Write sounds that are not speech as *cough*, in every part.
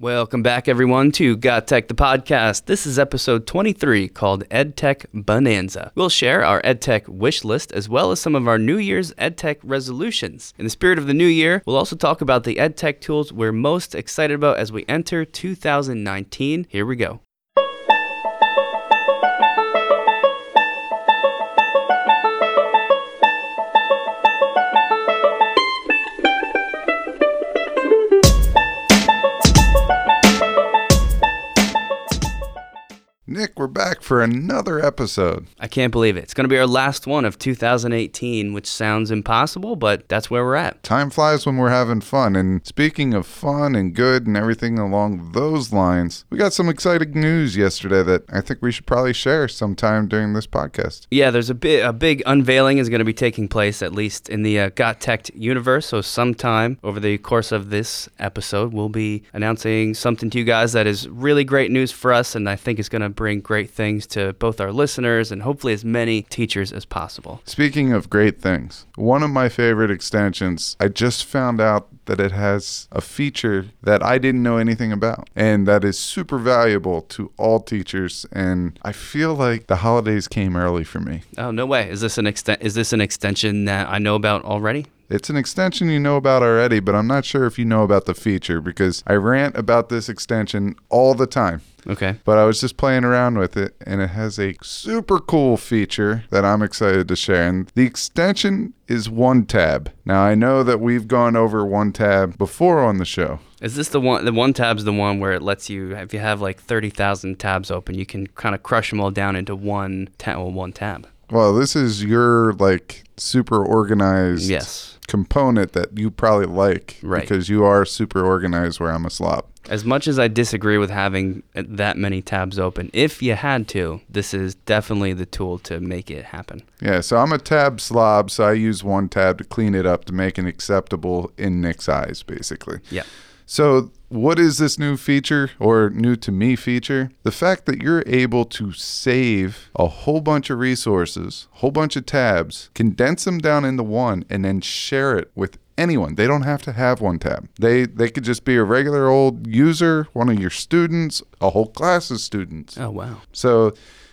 Welcome back, everyone, to Got Tech, the podcast. This is episode 23 called EdTech Bonanza. We'll share our EdTech wish list as well as some of our New Year's EdTech resolutions. In the spirit of the new year, we'll also talk about the EdTech tools we're most excited about as we enter 2019. Here we go. Nick, we're back for another episode. I can't believe it. It's going to be our last one of 2018, which sounds impossible, but that's where we're at. Time flies when we're having fun. And speaking of fun and good and everything along those lines, we got some exciting news yesterday that I think we should probably share sometime during this podcast. Yeah, there's a big a big unveiling is going to be taking place at least in the uh, Got Tech universe. So sometime over the course of this episode, we'll be announcing something to you guys that is really great news for us, and I think is going to bring great things to both our listeners and hopefully as many teachers as possible. Speaking of great things, one of my favorite extensions, I just found out that it has a feature that I didn't know anything about and that is super valuable to all teachers and I feel like the holidays came early for me. Oh no way! Is this an extent? Is this an extension that I know about already? It's an extension you know about already, but I'm not sure if you know about the feature because I rant about this extension all the time. Okay. But I was just playing around with it, and it has a super cool feature that I'm excited to share. And the extension is One Tab. Now, I know that we've gone over One Tab before on the show. Is this the one? The one tab's the one where it lets you, if you have like thirty thousand tabs open, you can kind of crush them all down into one tab. Well, one tab. Well, this is your like super organized Yes. component that you probably like Right. because you are super organized where I'm a slob. As much as I disagree with having uh, that many tabs open, if you had to, this is definitely the tool to make it happen. Yeah, so I'm a tab slob, so I use one tab to clean it up to make it acceptable in Nick's eyes, basically. Yeah. So, what is this new feature or new to me feature? The fact that you're able to save a whole bunch of resources, whole bunch of tabs, condense them down into one, and then share it with anyone. They don't have to have one tab. They they could just be a regular old user, one of your students, a whole class of students. Oh wow. So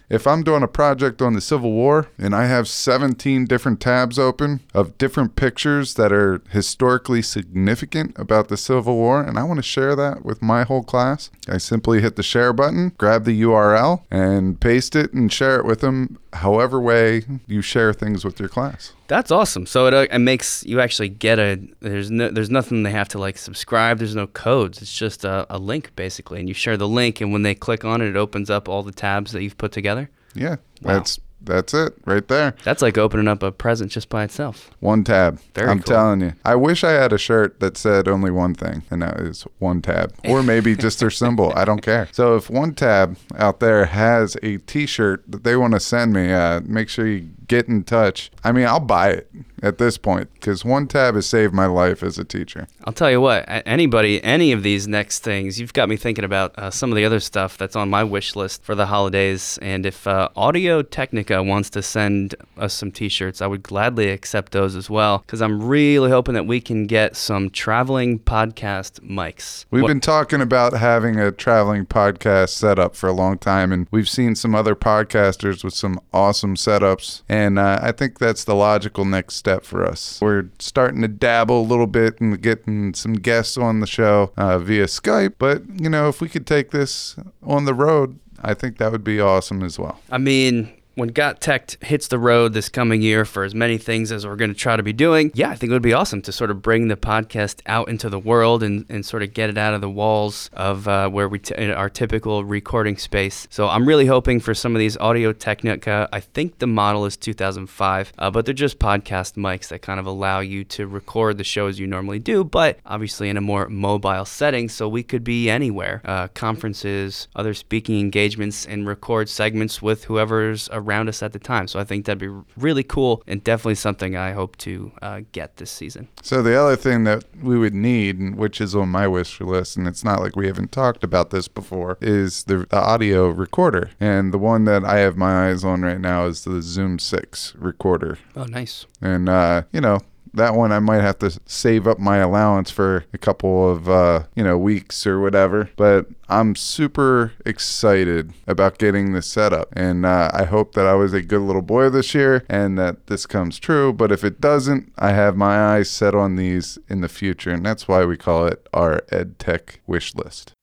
if I'm doing a project on the Civil War and I have 17 different tabs open of different pictures that are historically significant about the Civil War, and I want to share that with my whole class, I simply hit the share button, grab the URL, and paste it and share it with them however way you share things with your class. That's awesome. So it, uh, it makes you actually get a there's no there's nothing they have to like subscribe. There's no codes. It's just a, a link basically, and you share the link, and when they click on it, it opens up all the tabs that you've put together. Yeah, Wow. that's that's it right there. That's like opening up a present just by itself. One tab. Very I'm cool. telling you. I wish I had a shirt that said only one thing, and that is one tab. Or maybe just their symbol. I don't care. So if one tab out there has a t shirt that they want to send me, uh, make sure you get in touch. I mean, I'll buy it at this point because one tab has saved my life as a teacher. I'll tell you what, anybody, any of these next things, you've got me thinking about uh, some of the other stuff that's on my wish list for the holidays. And if uh, Audio Technica wants to send us some t shirts, I would gladly accept those as well because I'm really hoping that we can get some traveling podcast mics. We've What- been talking about having a traveling podcast setup for a long time, and we've seen some other podcasters with some awesome setups. And uh, I think that's the logical next step for us. We're starting to dabble a little bit and getting some guests on the show uh, via Skype. But, you know, if we could take this on the road, I think that would be awesome as well. I mean, when Got Tech hits the road this coming year for as many things as we're going to try to be doing, yeah, I think it would be awesome to sort of bring the podcast out into the world and, and sort of get it out of the walls of uh, where we t- our typical recording space. So I'm really hoping for some of these Audio Technica. I think the model is 2005, uh, but they're just podcast mics that kind of allow you to record the show as you normally do, but obviously in a more mobile setting. So we could be anywhere, uh, conferences, other speaking engagements, and record segments with whoever's around around us at the time. So I think that'd be really cool and definitely something I hope to uh, get this season. So the other thing that we would need, which is on my wish list, and it's not like we haven't talked about this before, is the, the audio recorder. And the one that I have my eyes on right now is the Zoom 6 recorder. Oh, nice. And, uh, you know, that one I might have to save up my allowance for a couple of uh, you know weeks or whatever. But I'm super excited about getting this set up, and uh, I hope that I was a good little boy this year and that this comes true. But if it doesn't, I have my eyes set on these in the future, and that's why we call it our EdTech wish list.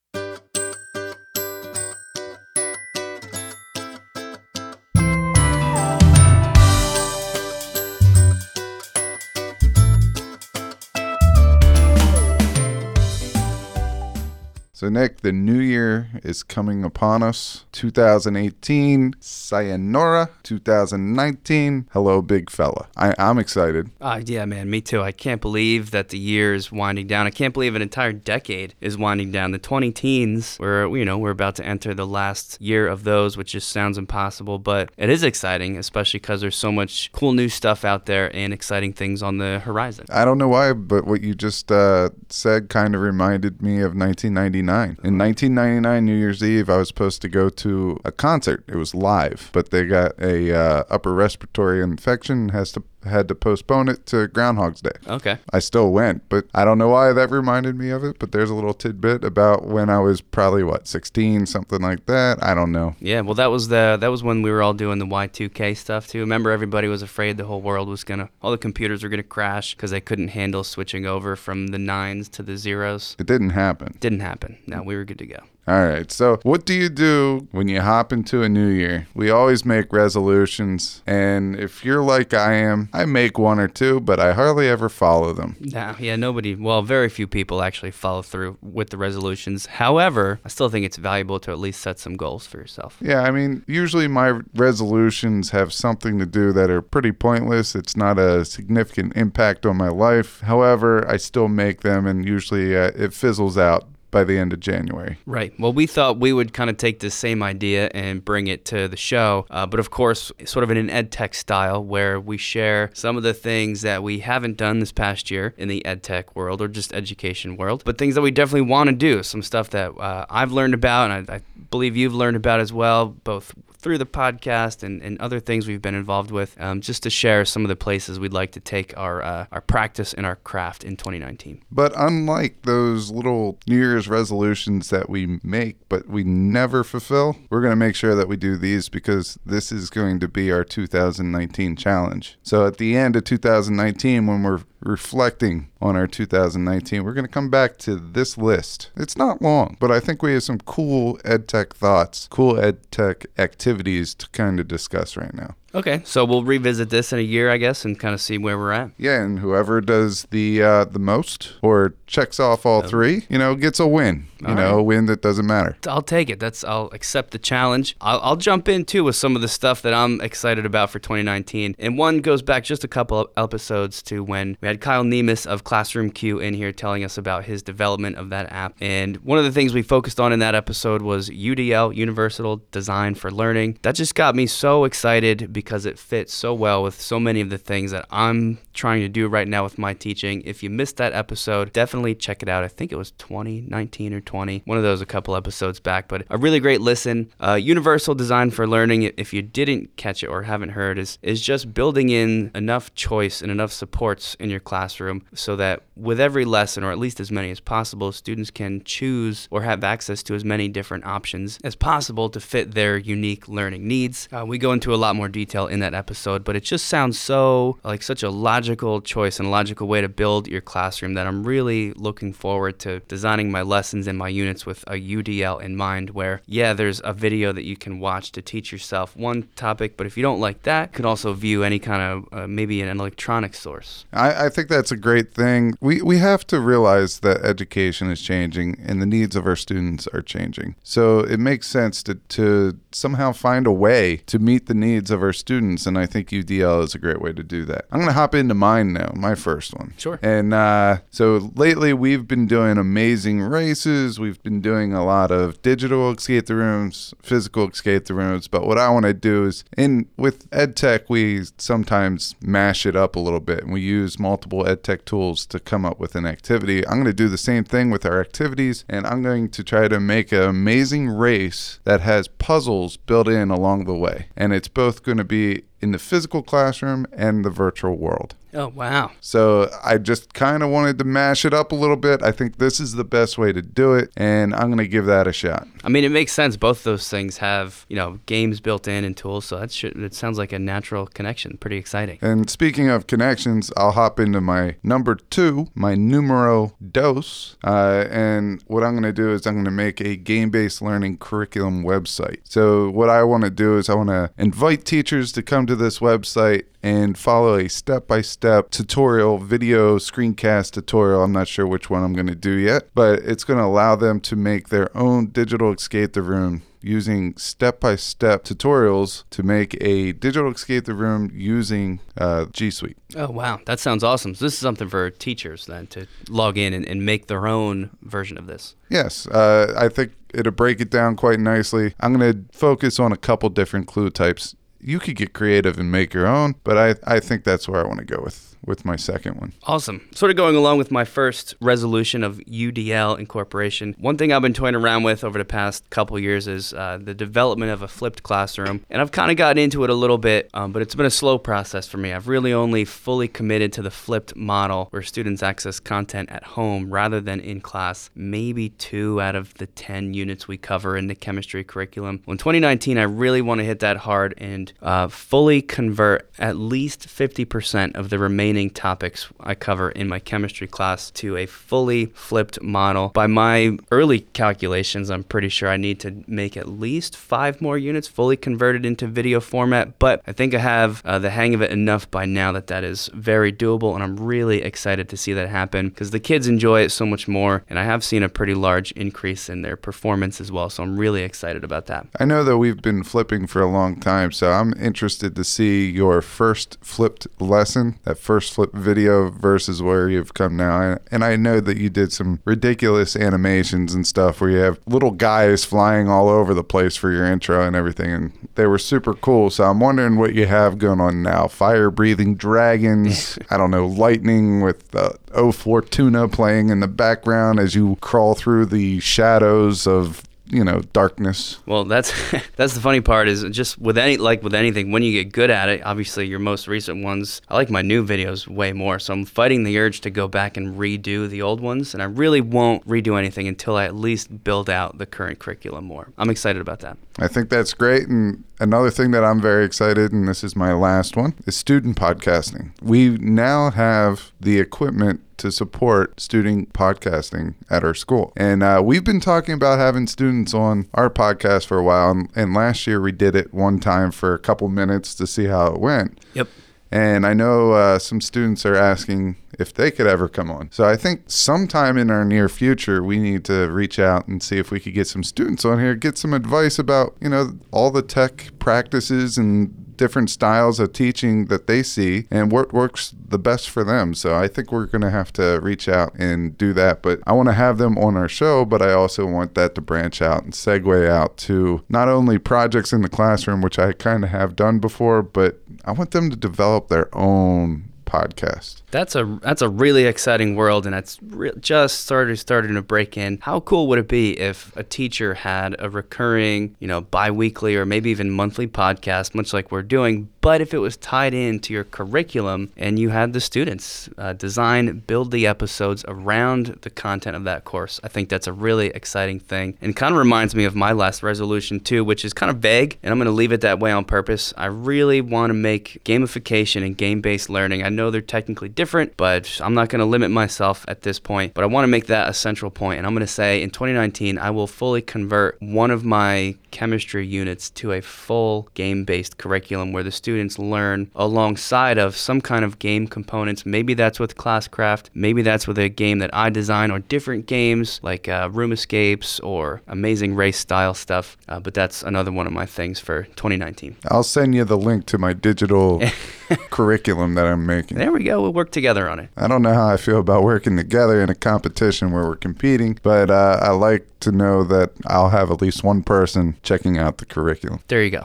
So, Nick, the new year is coming upon us. 2018, Sayonara. 2019, hello, big fella. I, I'm excited. Uh, yeah, man, me too. I can't believe that the year is winding down. I can't believe an entire decade is winding down. The 20 teens, we're, you know, we're about to enter the last year of those, which just sounds impossible, but it is exciting, especially because there's so much cool new stuff out there and exciting things on the horizon. I don't know why, but what you just uh, said kind of reminded me of 1999. In 1999, New Year's Eve, I was supposed to go to a concert. It was live, but they got a uh, upper respiratory infection. Has to had to postpone it to Groundhog's Day. Okay. I still went, but I don't know why that reminded me of it. But there's a little tidbit about when I was probably what 16, something like that. I don't know. Yeah, well, that was the that was when we were all doing the Y2K stuff too. Remember, everybody was afraid the whole world was gonna, all the computers were gonna crash because they couldn't handle switching over from the nines to the zeros. It didn't happen. Didn't happen. No, we were good to go. All right. So, what do you do when you hop into a new year? We always make resolutions. And if you're like I am, I make one or two, but I hardly ever follow them. Nah, yeah, nobody, well, very few people actually follow through with the resolutions. However, I still think it's valuable to at least set some goals for yourself. Yeah. I mean, usually my resolutions have something to do that are pretty pointless. It's not a significant impact on my life. However, I still make them, and usually uh, it fizzles out by the end of January. Right. Well, we thought we would kind of take this same idea and bring it to the show, uh, but of course, sort of in an ed tech style where we share some of the things that we haven't done this past year in the ed tech world or just education world, but things that we definitely want to do. Some stuff that uh, I've learned about and I, I believe you've learned about as well, both through the podcast and, and other things we've been involved with, um, just to share some of the places we'd like to take our uh, our practice and our craft in 2019. But unlike those little New Year's resolutions that we make, but we never fulfill, we're going to make sure that we do these because this is going to be our 2019 challenge. So at the end of 2019, when we're reflecting on our 2019, we're going to come back to this list. It's not long, but I think we have some cool ed tech thoughts, cool ed tech activities to kind of discuss right now. Okay, so we'll revisit this in a year, I guess, and kind of see where we're at. Yeah, and whoever does the uh, the most or checks off all three, you know, gets a win. You know, right. a win that doesn't matter. I'll take it. That's I'll accept the challenge. I'll, I'll jump in too with some of the stuff that I'm excited about for 2019. And one goes back just a couple of episodes to when we had Kyle Niemis of Classroom Q in here telling us about his development of that app. And one of the things we focused on in that episode was UDL, Universal Design for Learning. That just got me so excited because it fits so well with so many of the things that I'm trying to do right now with my teaching. If you missed that episode, definitely check it out. I think it was 2019 or 20, one of those a couple episodes back, but a really great listen. Uh, Universal Design for Learning, if you didn't catch it or haven't heard, is, is just building in enough choice and enough supports in your classroom so that with every lesson, or at least as many as possible, students can choose or have access to as many different options as possible to fit their unique learning needs. Uh, we go into a lot more detail in that episode, but it just sounds so like such a logical choice and logical way to build your classroom that I'm really looking forward to designing my lessons and my units with a UDL in mind. Where, yeah, there's a video that you can watch to teach yourself one topic, but if you don't like that, you can also view any kind of uh, maybe an electronic source. I, I think that's a great thing. We we have to realize that education is changing and the needs of our students are changing. So it makes sense to, to somehow find a way to meet the needs of our students, and I think UDL is a great way to do that. I'm going to hop into mine now, my first one. Sure. And uh, so lately we've been doing amazing races. We've been doing a lot of digital escape the rooms, physical escape the rooms. But what I want to do is, in with EdTech, we sometimes mash it up a little bit, and we use multiple EdTech tools to come up with an activity. I'm going to do the same thing with our activities, and I'm going to try to make an amazing race that has puzzles built in along the way, and it's both going to be in the physical classroom and the virtual world. Oh, wow. So I just kind of wanted to mash it up a little bit. I think this is the best way to do it, and I'm going to give that a shot. I mean, it makes sense. Both those things have, you know, games built in and tools, so that should, it sounds like a natural connection. Pretty exciting. And speaking of connections, I'll hop into my number two, my numero dos. Uh, and what I'm going to do is I'm going to make a game based learning curriculum website. So, what I want to do is I want to invite teachers to come to this website and follow a step by step tutorial, video screencast tutorial. I'm not sure which one I'm going to do yet, but it's going to allow them to make their own digital escape the room using step by step tutorials to make a digital escape the room using uh, G Suite. Oh, wow. That sounds awesome. So, this is something for teachers then to log in and, and make their own version of this. Yes, uh, I think it'll break it down quite nicely. I'm going to focus on a couple different clue types. You could get creative and make your own, but I, I think that's where I want to go with with my second one. Awesome. Sort of going along with my first resolution of UDL incorporation. One thing I've been toying around with over the past couple years is uh, the development of a flipped classroom, and I've kind of gotten into it a little bit, um, but it's been a slow process for me. I've really only fully committed to the flipped model where students access content at home rather than in class. Maybe two out of the ten units we cover in the chemistry curriculum. Well, in 2019, I really want to hit that hard and uh, fully convert at least 50% of the remaining topics I cover in my chemistry class to a fully flipped model. By my early calculations, I'm pretty sure I need to make at least five more units fully converted into video format, but I think I have uh, the hang of it enough by now that that is very doable, and I'm really excited to see that happen because the kids enjoy it so much more, and I have seen a pretty large increase in their performance as well, so I'm really excited about that. I know that we've been flipping for a long time, so I'm interested to see your first flipped lesson, that first flip video versus where you've come now. And I know that you did some ridiculous animations and stuff where you have little guys flying all over the place for your intro and everything, and they were super cool. So I'm wondering what you have going on now. Fire breathing dragons, *laughs* I don't know, lightning with uh, O Fortuna playing in the background as you crawl through the shadows of you know darkness. Well that's *laughs* that's the funny part is just with any like with anything when you get good at it obviously your most recent ones i like my new videos way more. So i'm fighting the urge to go back and redo the old ones and i really won't redo anything until i at least build out the current curriculum more. I'm excited about that. I think that's great and another thing that i'm very excited and this is my last one is student podcasting we now have the equipment to support student podcasting at our school. And uh, we've been talking about having students on our podcast for a while. And, and last year we did it one time for a couple minutes to see how it went. Yep. And I know uh, some students are asking if they could ever come on. So I think sometime in our near future, we need to reach out and see if we could get some students on here, get some advice about, you know, all the tech practices and different styles of teaching that they see and what works the best for them. So I think we're going to have to reach out and do that. But I want to have them on our show, but I also want that to branch out and segue out to not only projects in the classroom, which I kind of have done before, but I want them to develop their own podcast. That's a that's a really exciting world, and it's re- just started starting to break in. How cool would it be if a teacher had a recurring, you know, biweekly or maybe even monthly podcast, much like we're doing, but if it was tied into your curriculum and you had the students uh, design, build the episodes around the content of that course, I think that's a really exciting thing, and kind of reminds me of my last resolution too, which is kind of vague, and I'm going to leave it that way on purpose. I really want to make gamification and game-based learning. I know they're technically different, but I'm not going to limit myself at this point. But I want to make that a central point, and I'm going to say in 2019 I will fully convert one of my chemistry units to a full game based curriculum where the students learn alongside of some kind of game components. Maybe that's with Classcraft, maybe that's with a game that I design, or different games like uh, Room Escapes or Amazing Race style stuff. Uh, but that's another one of my things for 2019. I'll send you the link to my digital *laughs* curriculum that I'm making. There we go. We'll work together on it. I don't know how I feel about working together in a competition where we're competing, but uh, I like to know that I'll have at least one person checking out the curriculum. There you go.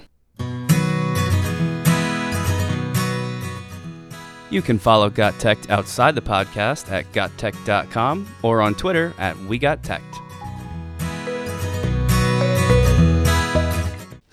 You can follow Got Tech outside the podcast at gottech.com or on Twitter at We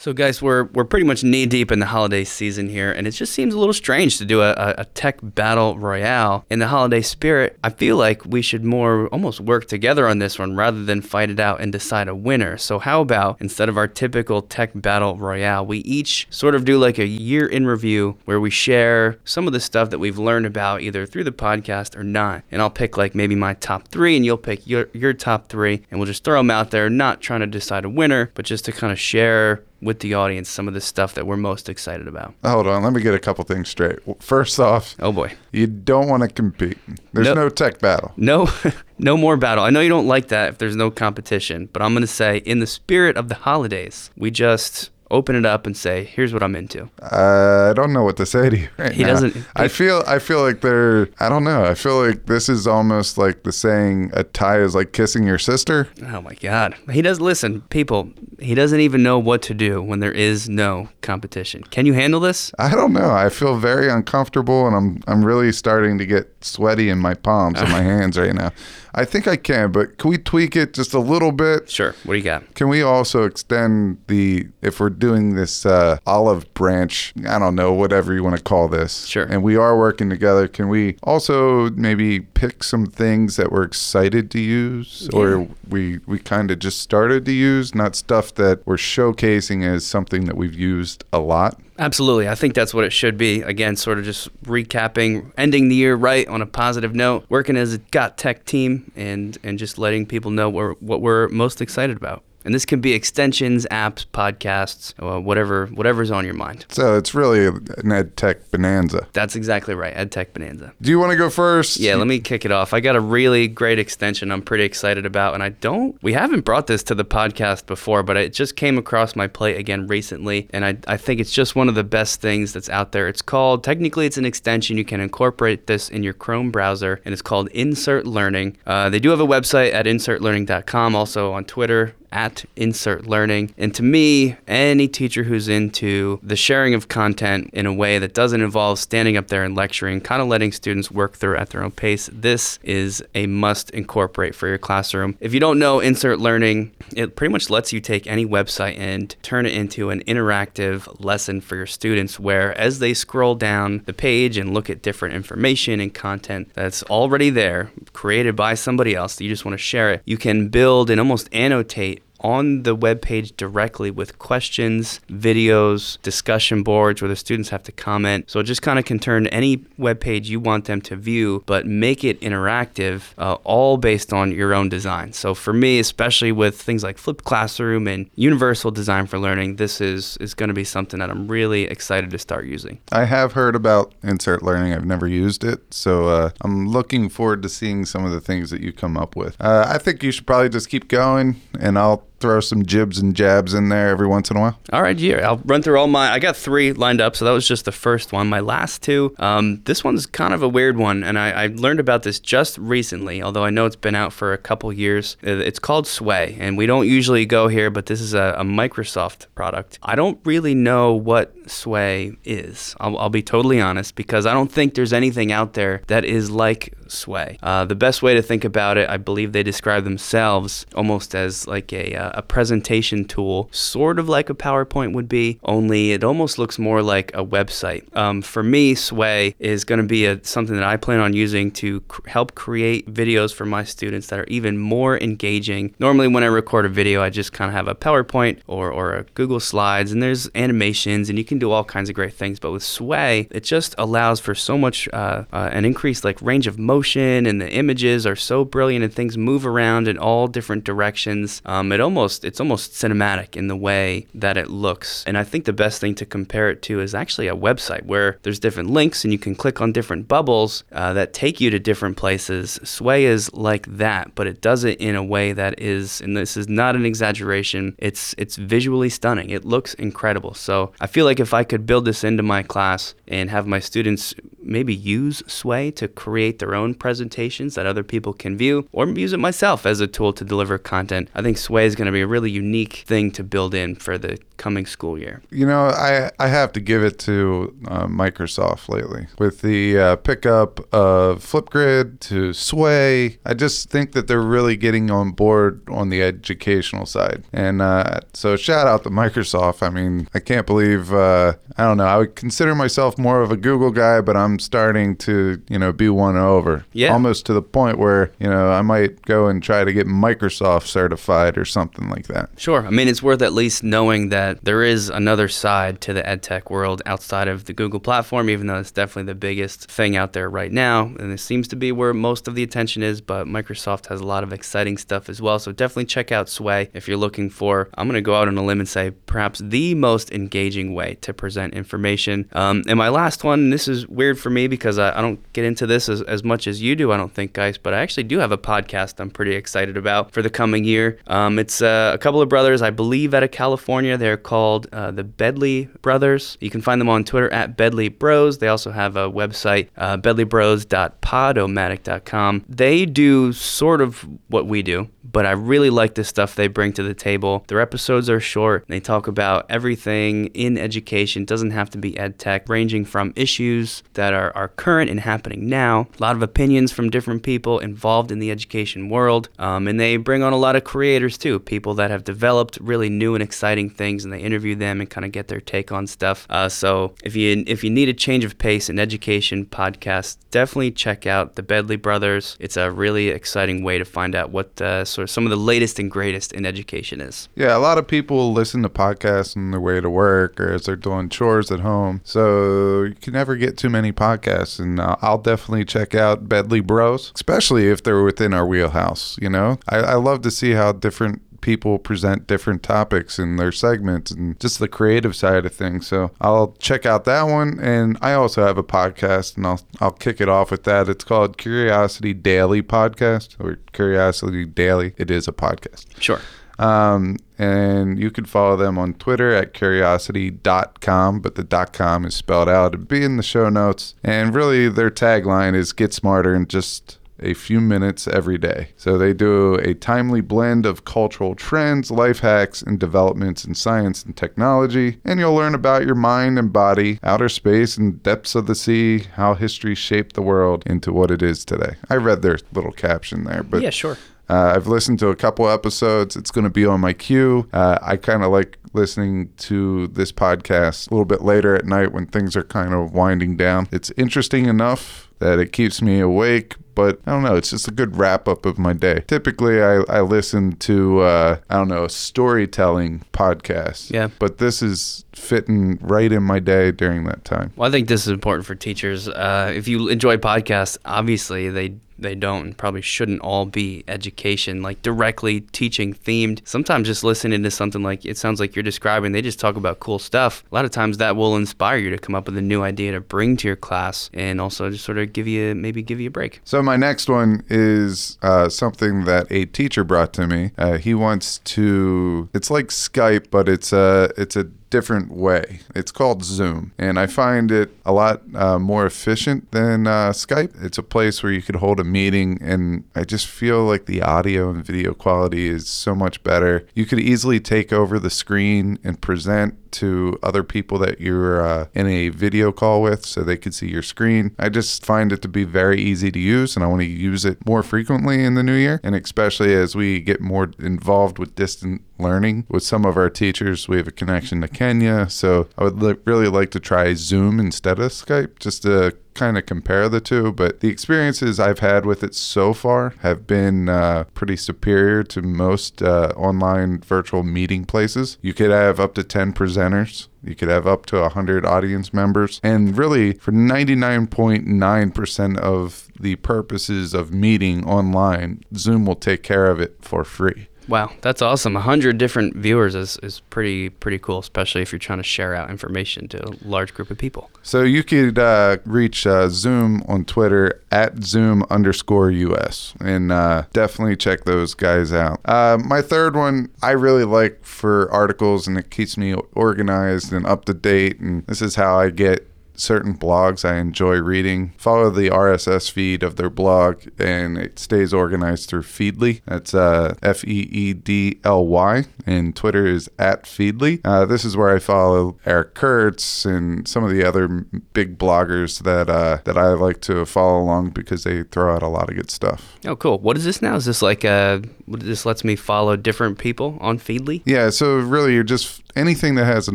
So, guys, we're we're pretty much knee deep in the holiday season here, and it just seems a little strange to do a, a, tech battle royale in the holiday spirit. I feel like we should more almost work together on this one rather than fight it out and decide a winner. So, how about instead of our typical tech battle royale, we each sort of do like a year in review where we share some of the stuff that we've learned about either through the podcast or not. And I'll pick like maybe my top three, and you'll pick your your top three, and we'll just throw them out there, not trying to decide a winner, but just to kind of share with the audience some of the stuff that we're most excited about. Hold on, let me get a couple things straight. First off, Oh boy. you don't want to compete. There's No. no tech battle. No *laughs* no more battle. I know you don't like that if there's no competition, but I'm going to say in the spirit of the holidays, we just open it up and say, "Here's what I'm into." Uh, I don't know what to say to you *laughs* right He now. doesn't- I feel. I feel like they're. I don't know. I feel like this is almost like the saying a tie is like kissing your sister. Oh my god. He does listen, people. He doesn't even know what to do when there is no competition. Can you handle this? I don't know. I feel very uncomfortable, and I'm. I'm really starting to get sweaty in my palms and my *laughs* hands right now. I think I can, but can we tweak it just a little bit? Sure. What do you got? Can we also extend the if we're doing this uh, olive branch? I don't know, whatever you want to call this. Sure. And we are working together. Can we also maybe pick some things that we're excited to use, or we we kind of just started to use, not stuff that we're showcasing as something that we've used a lot? Absolutely. I think that's what it should be. Again, sort of just recapping, ending the year right on a positive note, working as a Got Tech team and and just letting people know what we're, what we're most excited about. And this can be extensions, apps, podcasts, uh, whatever whatever's on your mind. So it's really an ed tech bonanza. That's exactly right. ed tech Bonanza. Do you want to go first? Yeah, let me kick it off. I got a really great extension I'm pretty excited about, and I don't, we haven't brought this to the podcast before, but it just came across my plate again recently, and I, I think it's just one of the best things that's out there. It's called, technically, it's an extension. You can incorporate this in your Chrome browser, and it's called Insert Learning. Uh, they do have a website at insertlearning.com, also on Twitter at Insert Learning. And to me, any teacher who's into the sharing of content in a way that doesn't involve standing up there and lecturing, kind of letting students work through at their own pace, this is a must incorporate for your classroom. If you don't know Insert Learning, it pretty much lets you take any website and turn it into an interactive lesson for your students where as they scroll down the page and look at different information and content that's already there, created by somebody else that you just want to share it, you can build and almost annotate on the web page directly with questions, videos, discussion boards where the students have to comment. So it just kind of can turn any web page you want them to view, but make it interactive, uh, all based on your own design. So for me, especially with things like flipped classroom and universal design for learning, this is is going to be something that I'm really excited to start using. I have heard about insert learning. I've never used it, so uh, I'm looking forward to seeing some of the things that you come up with. Uh, I think you should probably just keep going, and I'll throw some jibs and jabs in there every once in a while. All right, yeah, I'll run through all my. I got three lined up, so that was just the first one. My last two, um, this one's kind of a weird one, and I, I learned about this just recently. Although I know it's been out for a couple years. Uh, It's called Sway, and we don't usually go here, but this is a, a Microsoft product. I don't really know what Sway is. I'll, I'll be totally honest because I don't think there's anything out there that is like Sway. Uh, the best way to think about it, I believe they describe themselves almost as like a, uh, a presentation tool, sort of like a PowerPoint would be, only it almost looks more like a website. Um, for me, Sway is going to be a, something that I plan on using to cr- help create videos for my students that are even more engaging. Normally, when I record a video, I just kind of have a PowerPoint or, or a Google Slides, and there's animations, and you can do all kinds of great things. But with Sway, it just allows for so much uh, uh, an increased like range of motion motion and the images are so brilliant and things move around in all different directions. Um, it almost it's almost cinematic in the way that it looks. And I think the best thing to compare it to is actually a website where there's different links and you can click on different bubbles uh, that take you to different places. Sway is like that, but it does it in a way that is, and this is not an exaggeration. It's it's visually stunning. It looks incredible. So I feel like if I could build this into my class and have my students maybe use Sway to create their own presentations that other people can view, or use it myself as a tool to deliver content. I think Sway is going to be a really unique thing to build in for the coming school year. You know, I I have to give it to uh, Microsoft lately with the uh, pickup of Flipgrid to Sway. I just think that they're really getting on board on the educational side, and uh, so shout out to Microsoft. I mean, I can't believe uh, I don't know. I would consider myself more of a Google guy, but I'm starting to you know be won over. Yeah. almost to the point where you know I might go and try to get Microsoft certified or something like that. Sure. I mean, it's worth at least knowing that there is another side to the edtech world outside of the Google platform, even though it's definitely the biggest thing out there right now. And it seems to be where most of the attention is, but Microsoft has a lot of exciting stuff as well. So definitely check out Sway if you're looking for, I'm going to go out on a limb and say, perhaps the most engaging way to present information. Um, and my last one, and this is weird for me because I, I don't get into this as, as much as you do, I don't think, guys, but I actually do have a podcast I'm pretty excited about for the coming year. Um, it's uh, a couple of brothers, I believe, out of California. They're called uh, the Bedley Brothers. You can find them on Twitter at Bedley Bros. They also have a website, uh, bedleybros.podomatic.com. They do sort of what we do, but I really like the stuff they bring to the table. Their episodes are short. They talk about everything in education. It doesn't have to be ed tech, ranging from issues that are, are current and happening now, a lot of opinions from different people involved in the education world. Um, and they bring on a lot of creators too, people that have developed really new and exciting things, and they interview them and kind of get their take on stuff. Uh, so if you if you need a change of pace in education podcast, definitely check out the Bedley Brothers. It's a really exciting way to find out what uh, sort of some of the latest and greatest in education is. Yeah, a lot of people listen to podcasts on their way to work or as they're doing chores at home. So you can never get too many podcasts. And uh, I'll definitely check out Bedley Bros, especially if they're within our wheelhouse. You know, I, I love to see how different people present different topics in their segments and just the creative side of things. So I'll check out that one. And I also have a podcast and I'll, I'll kick it off with that. It's called Curiosity Daily Podcast or Curiosity Daily. It is a podcast. Sure. Um, and you can follow them on Twitter at curiosity.com, but the dot com is spelled out. It'd be in the show notes. And really, their tagline is get smarter and just a few minutes every day. So they do a timely blend of cultural trends, life hacks, and developments in science and technology. And you'll learn about your mind and body, outer space, and depths of the sea, how history shaped the world into what it is today. I read their little caption there, but yeah, sure. uh, I've listened to a couple episodes. It's going to be on my queue. Uh, I kind of like listening to this podcast a little bit later at night when things are kind of winding down. It's interesting enough that it keeps me awake, but I don't know. It's just a good wrap up of my day. Typically, I, I listen to, uh, I don't know, a storytelling podcast. Yeah. But this is fitting right in my day during that time. Well, I think this is important for teachers. Uh, if you enjoy podcasts, obviously they they don't and probably shouldn't all be education, like directly teaching themed. Sometimes just listening to something like it sounds like you're describing, they just talk about cool stuff. A lot of times that will inspire you to come up with a new idea to bring to your class and also just sort of give you maybe give you a break. So my next one is uh, something that a teacher brought to me. Uh, he wants to. It's like Skype, but it's a it's a different way. It's called Zoom, and I find it a lot uh, more efficient than uh, Skype. It's a place where you could hold a meeting, and I just feel like the audio and video quality is so much better. You could easily take over the screen and present to other people that you're uh, in a video call with so they could see your screen. I just find it to be very easy to use and I want to use it more frequently in the new year. And especially as we get more involved with distant learning with some of our teachers, we have a connection to Kenya. So I would li- really like to try Zoom instead of Skype just to kind of compare the two, but the experiences I've had with it so far have been uh, pretty superior to most uh, online virtual meeting places. You could have up to 10 presenters. You could have up to 100 audience members. And really, for 99.9% of the purposes of meeting online, Zoom will take care of it for free. Wow, that's awesome. A hundred different viewers is, is pretty pretty cool, especially if you're trying to share out information to a large group of people. So you could uh, reach uh, Zoom on Twitter at Zoom underscore US and uh, definitely check those guys out. Uh, my third one I really like for articles and it keeps me organized and up to date. And this is how I get certain blogs I enjoy reading. Follow the RSS feed of their blog, and it stays organized through Feedly. That's uh, F E E D L Y, and Twitter is at Feedly. Uh, this is where I follow Eric Curts and some of the other big bloggers that uh, that I like to follow along because they throw out a lot of good stuff. Oh, cool. What is this now? Is this like uh, this lets me follow different people on Feedly? Yeah, so really you're just anything that has an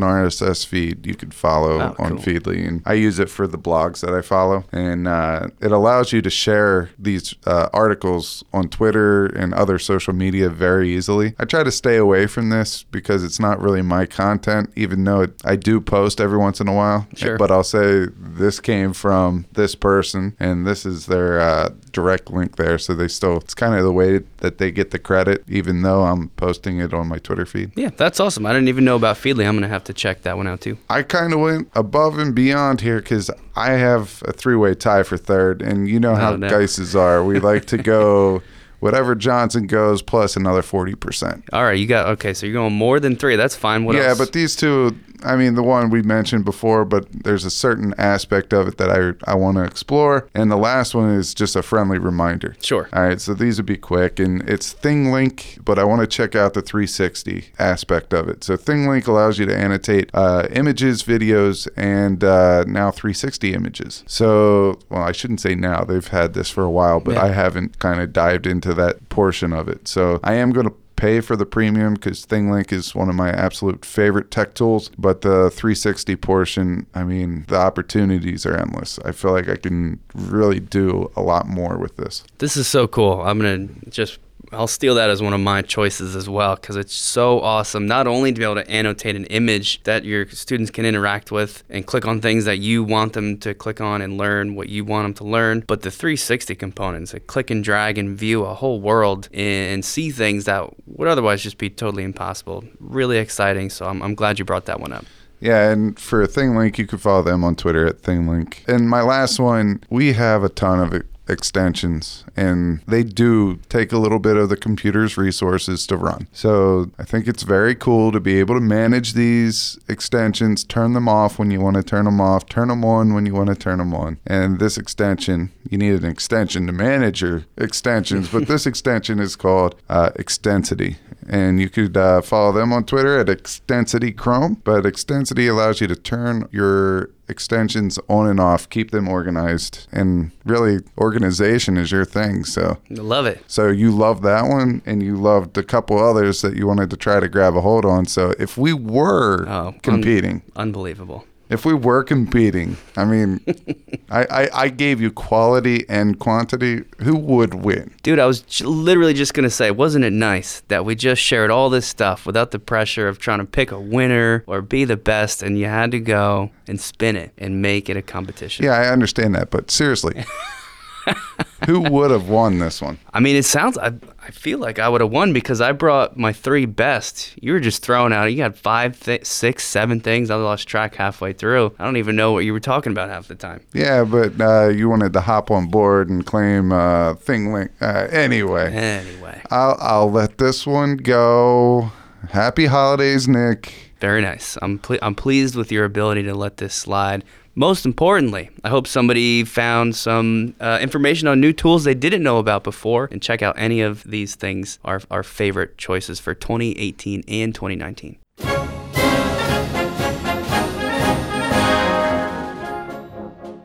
RSS feed you could follow Oh, on cool. Feedly, and I use it for the blogs that I follow, and uh, it allows you to share these uh, articles on Twitter and other social media very easily. I try to stay away from this because it's not really my content, even though it, I do post every once in a while. Sure. But I'll say this came from this person, and this is their uh, direct link there, so they still it's kind of the way that they get the credit, even though I'm posting it on my Twitter feed. Yeah, that's awesome. I didn't even know about Feedly. I'm gonna have to check that one out too. I kind of went above and beyond here because I have a three-way tie for third, and you know how no. Geises are. We like to go *laughs* whatever Johnson goes plus another forty percent. All right, you got okay. So you're going more than three. That's fine. What Yeah, else? but these two, I mean, the one we mentioned before, but there's a certain aspect of it that I I want to explore, and the last one is just a friendly reminder. Sure. All right, so these would be quick, and it's ThingLink, but I want to check out the 360 aspect of it. So ThingLink allows you to annotate uh, images, videos, and uh, now 360 images. So, well, I shouldn't say now; they've had this for a while, but Yeah. I haven't kind of dived into that portion of it. So I am going to pay for the premium because ThingLink is one of my absolute favorite tech tools. But the 360 portion, I mean, the opportunities are endless. I feel like I can really do a lot more with this. This is so cool. I'm gonna just I'll steal that as one of my choices as well because it's so awesome. Not only to be able to annotate an image that your students can interact with and click on things that you want them to click on and learn what you want them to learn, but the 360 components, like click and drag and view a whole world and see things that would otherwise just be totally impossible. Really exciting. So I'm, I'm glad you brought that one up. Yeah, and for ThingLink, you can follow them on Twitter at ThingLink. And my last one, we have a ton of extensions, and they do take a little bit of the computer's resources to run. So I think it's very cool to be able to manage these extensions, turn them off when you want to turn them off, turn them on when you want to turn them on. And this extension, you need an extension to manage your extensions, but *laughs* this extension is called uh, Extensity. And you could uh, follow them on Twitter at Extensity Chrome. But Extensity allows you to turn your extensions on and off, keep them organized, and really organization is your thing. So, Love it. so you loved that one, and you loved a couple others that you wanted to try to grab a hold on. So, if we were Oh, un- competing, Unbelievable. If we were competing, I mean, *laughs* I, I I gave you quality and quantity. Who would win? Dude, I was j- literally just going to say, wasn't it nice that we just shared all this stuff without the pressure of trying to pick a winner or be the best and you had to go and spin it and make it a competition? Yeah, I understand that, but seriously, *laughs* *laughs* who would have won this one? I mean, it sounds, I, I feel like I would have won because I brought my three best. You were just throwing out, you had five, th- six, seven things. I lost track halfway through. I don't even know what you were talking about half the time. Yeah, but uh, you wanted to hop on board and claim uh, ThingLink. Uh, anyway, Anyway, I'll I'll let this one go. Happy holidays, Nick. very nice. I'm, ple- I'm pleased with your ability to let this slide. Most importantly, I hope somebody found some uh, information on new tools they didn't know about before and check out any of these things, our, our favorite choices for 2018 and 2019.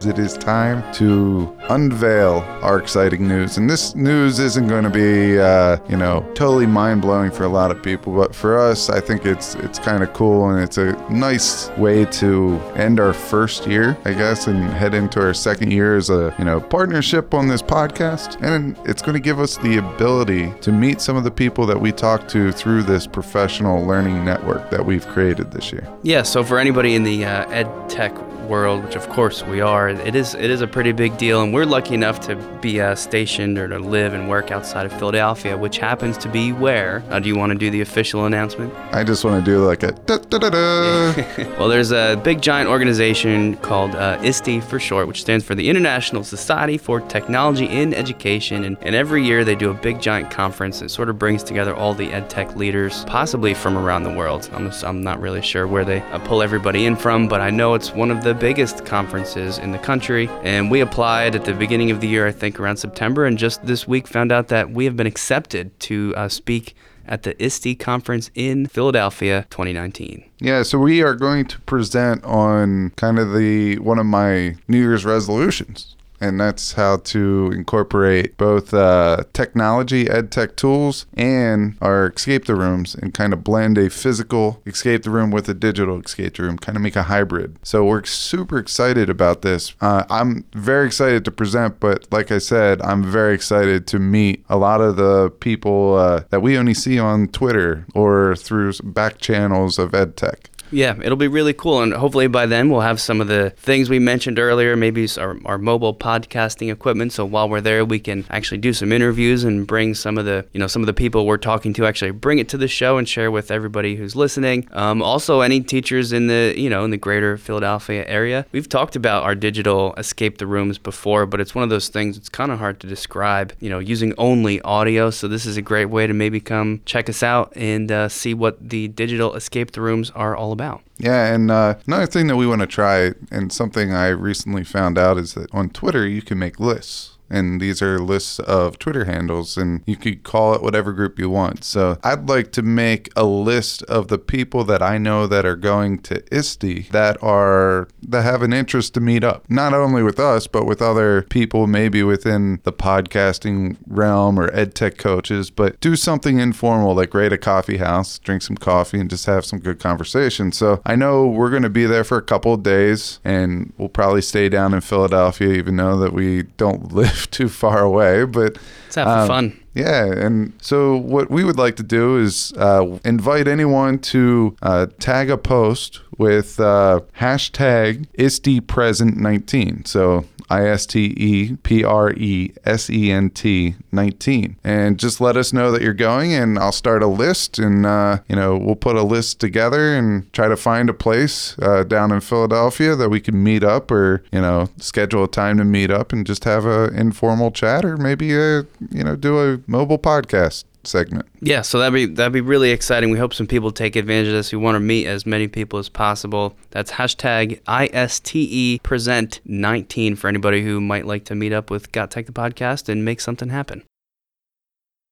It is time to unveil our exciting news. And this news isn't going to be, uh, you know, totally mind blowing for a lot of people, but for us, I think it's it's kind of cool and it's a nice way to end our first year, I guess, and head into our second year as a you know partnership on this podcast. And it's going to give us the ability to meet some of the people that we talk to through this professional learning network that we've created this year. Yeah, so for anybody in the uh, ed tech world, which of course we are, it is it is a pretty big deal, and we're lucky enough to be uh, stationed or to live and work outside of Philadelphia, which happens to be where. Uh, do you want to do the official announcement? I just want to do like a da da da da. *laughs* well, there's a big giant organization called uh, ISTE for short, which stands for the International Society for Technology in Education, and, and every year they do a big giant conference that sort of brings together all the ed tech leaders, possibly from around the world. I'm, I'm not really sure where they uh, pull everybody in from, but I know it's one of the biggest conferences in the country. And we applied at the beginning of the year, I think around September, and just this week found out that we have been accepted to uh, speak at the ISTE conference in Philadelphia 2019. Yeah, so we are going to present on kind of the one of my New Year's resolutions and that's how to incorporate both uh, technology, ed tech tools, and our escape the rooms and kind of blend a physical escape the room with a digital escape the room, kind of make a hybrid. So we're super excited about this. Uh, I'm very excited to present, but like I said, I'm very excited to meet a lot of the people uh, that we only see on Twitter or through back channels of ed tech. Yeah, it'll be really cool. And hopefully by then we'll have some of the things we mentioned earlier, maybe our, our mobile podcasting equipment. So while we're there, we can actually do some interviews and bring some of the, you know, some of the people we're talking to actually bring it to the show and share with everybody who's listening. Um, also, any teachers in the, you know, in the greater Philadelphia area. We've talked about our digital escape the rooms before, but it's one of those things it's kind of hard to describe, you know, using only audio. So this is a great way to maybe come check us out and uh, see what the digital escape the rooms are all about. Yeah, and uh, another thing that we want to try, and something I recently found out, is that on Twitter you can make lists and these are lists of Twitter handles, and you could call it whatever group you want. So I'd like to make a list of the people that I know that are going to ISTE that are that have an interest to meet up, not only with us but with other people, maybe within the podcasting realm or ed tech coaches. But do something informal, like rate a coffee house, drink some coffee, and just have some good conversation. So I know we're going to be there for a couple of days, and we'll probably stay down in Philadelphia, even though that we don't *laughs* live live *laughs* too far away, but it's have um, fun. Yeah, and so what we would like to do is uh, invite anyone to uh, tag a post with uh, hashtag ISTEpresent19. So I S T E P R E S E N T 19. And just let us know that you're going, and I'll start a list. And, uh, you know, we'll put a list together and try to find a place uh, down in Philadelphia that we can meet up or, you know, schedule a time to meet up and just have an informal chat or maybe, a, you know, do a mobile podcast segment. Yeah, so that'd be that'd be really exciting. We hope some people take advantage of this. We want to meet as many people as possible. That's hashtag ISTE present 19 for anybody who might like to meet up with Got Tech the podcast and make something happen.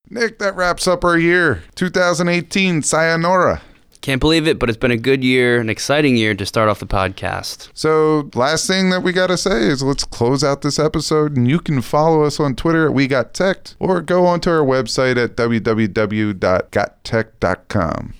Nick, that wraps up our year. 2018, sayonara. Can't believe it, but it's been a good year, an exciting year to start off the podcast. So, last thing that we got to say is let's close out this episode. And you can follow us on Twitter at We Got Tech or go onto our website at www.gottech.com.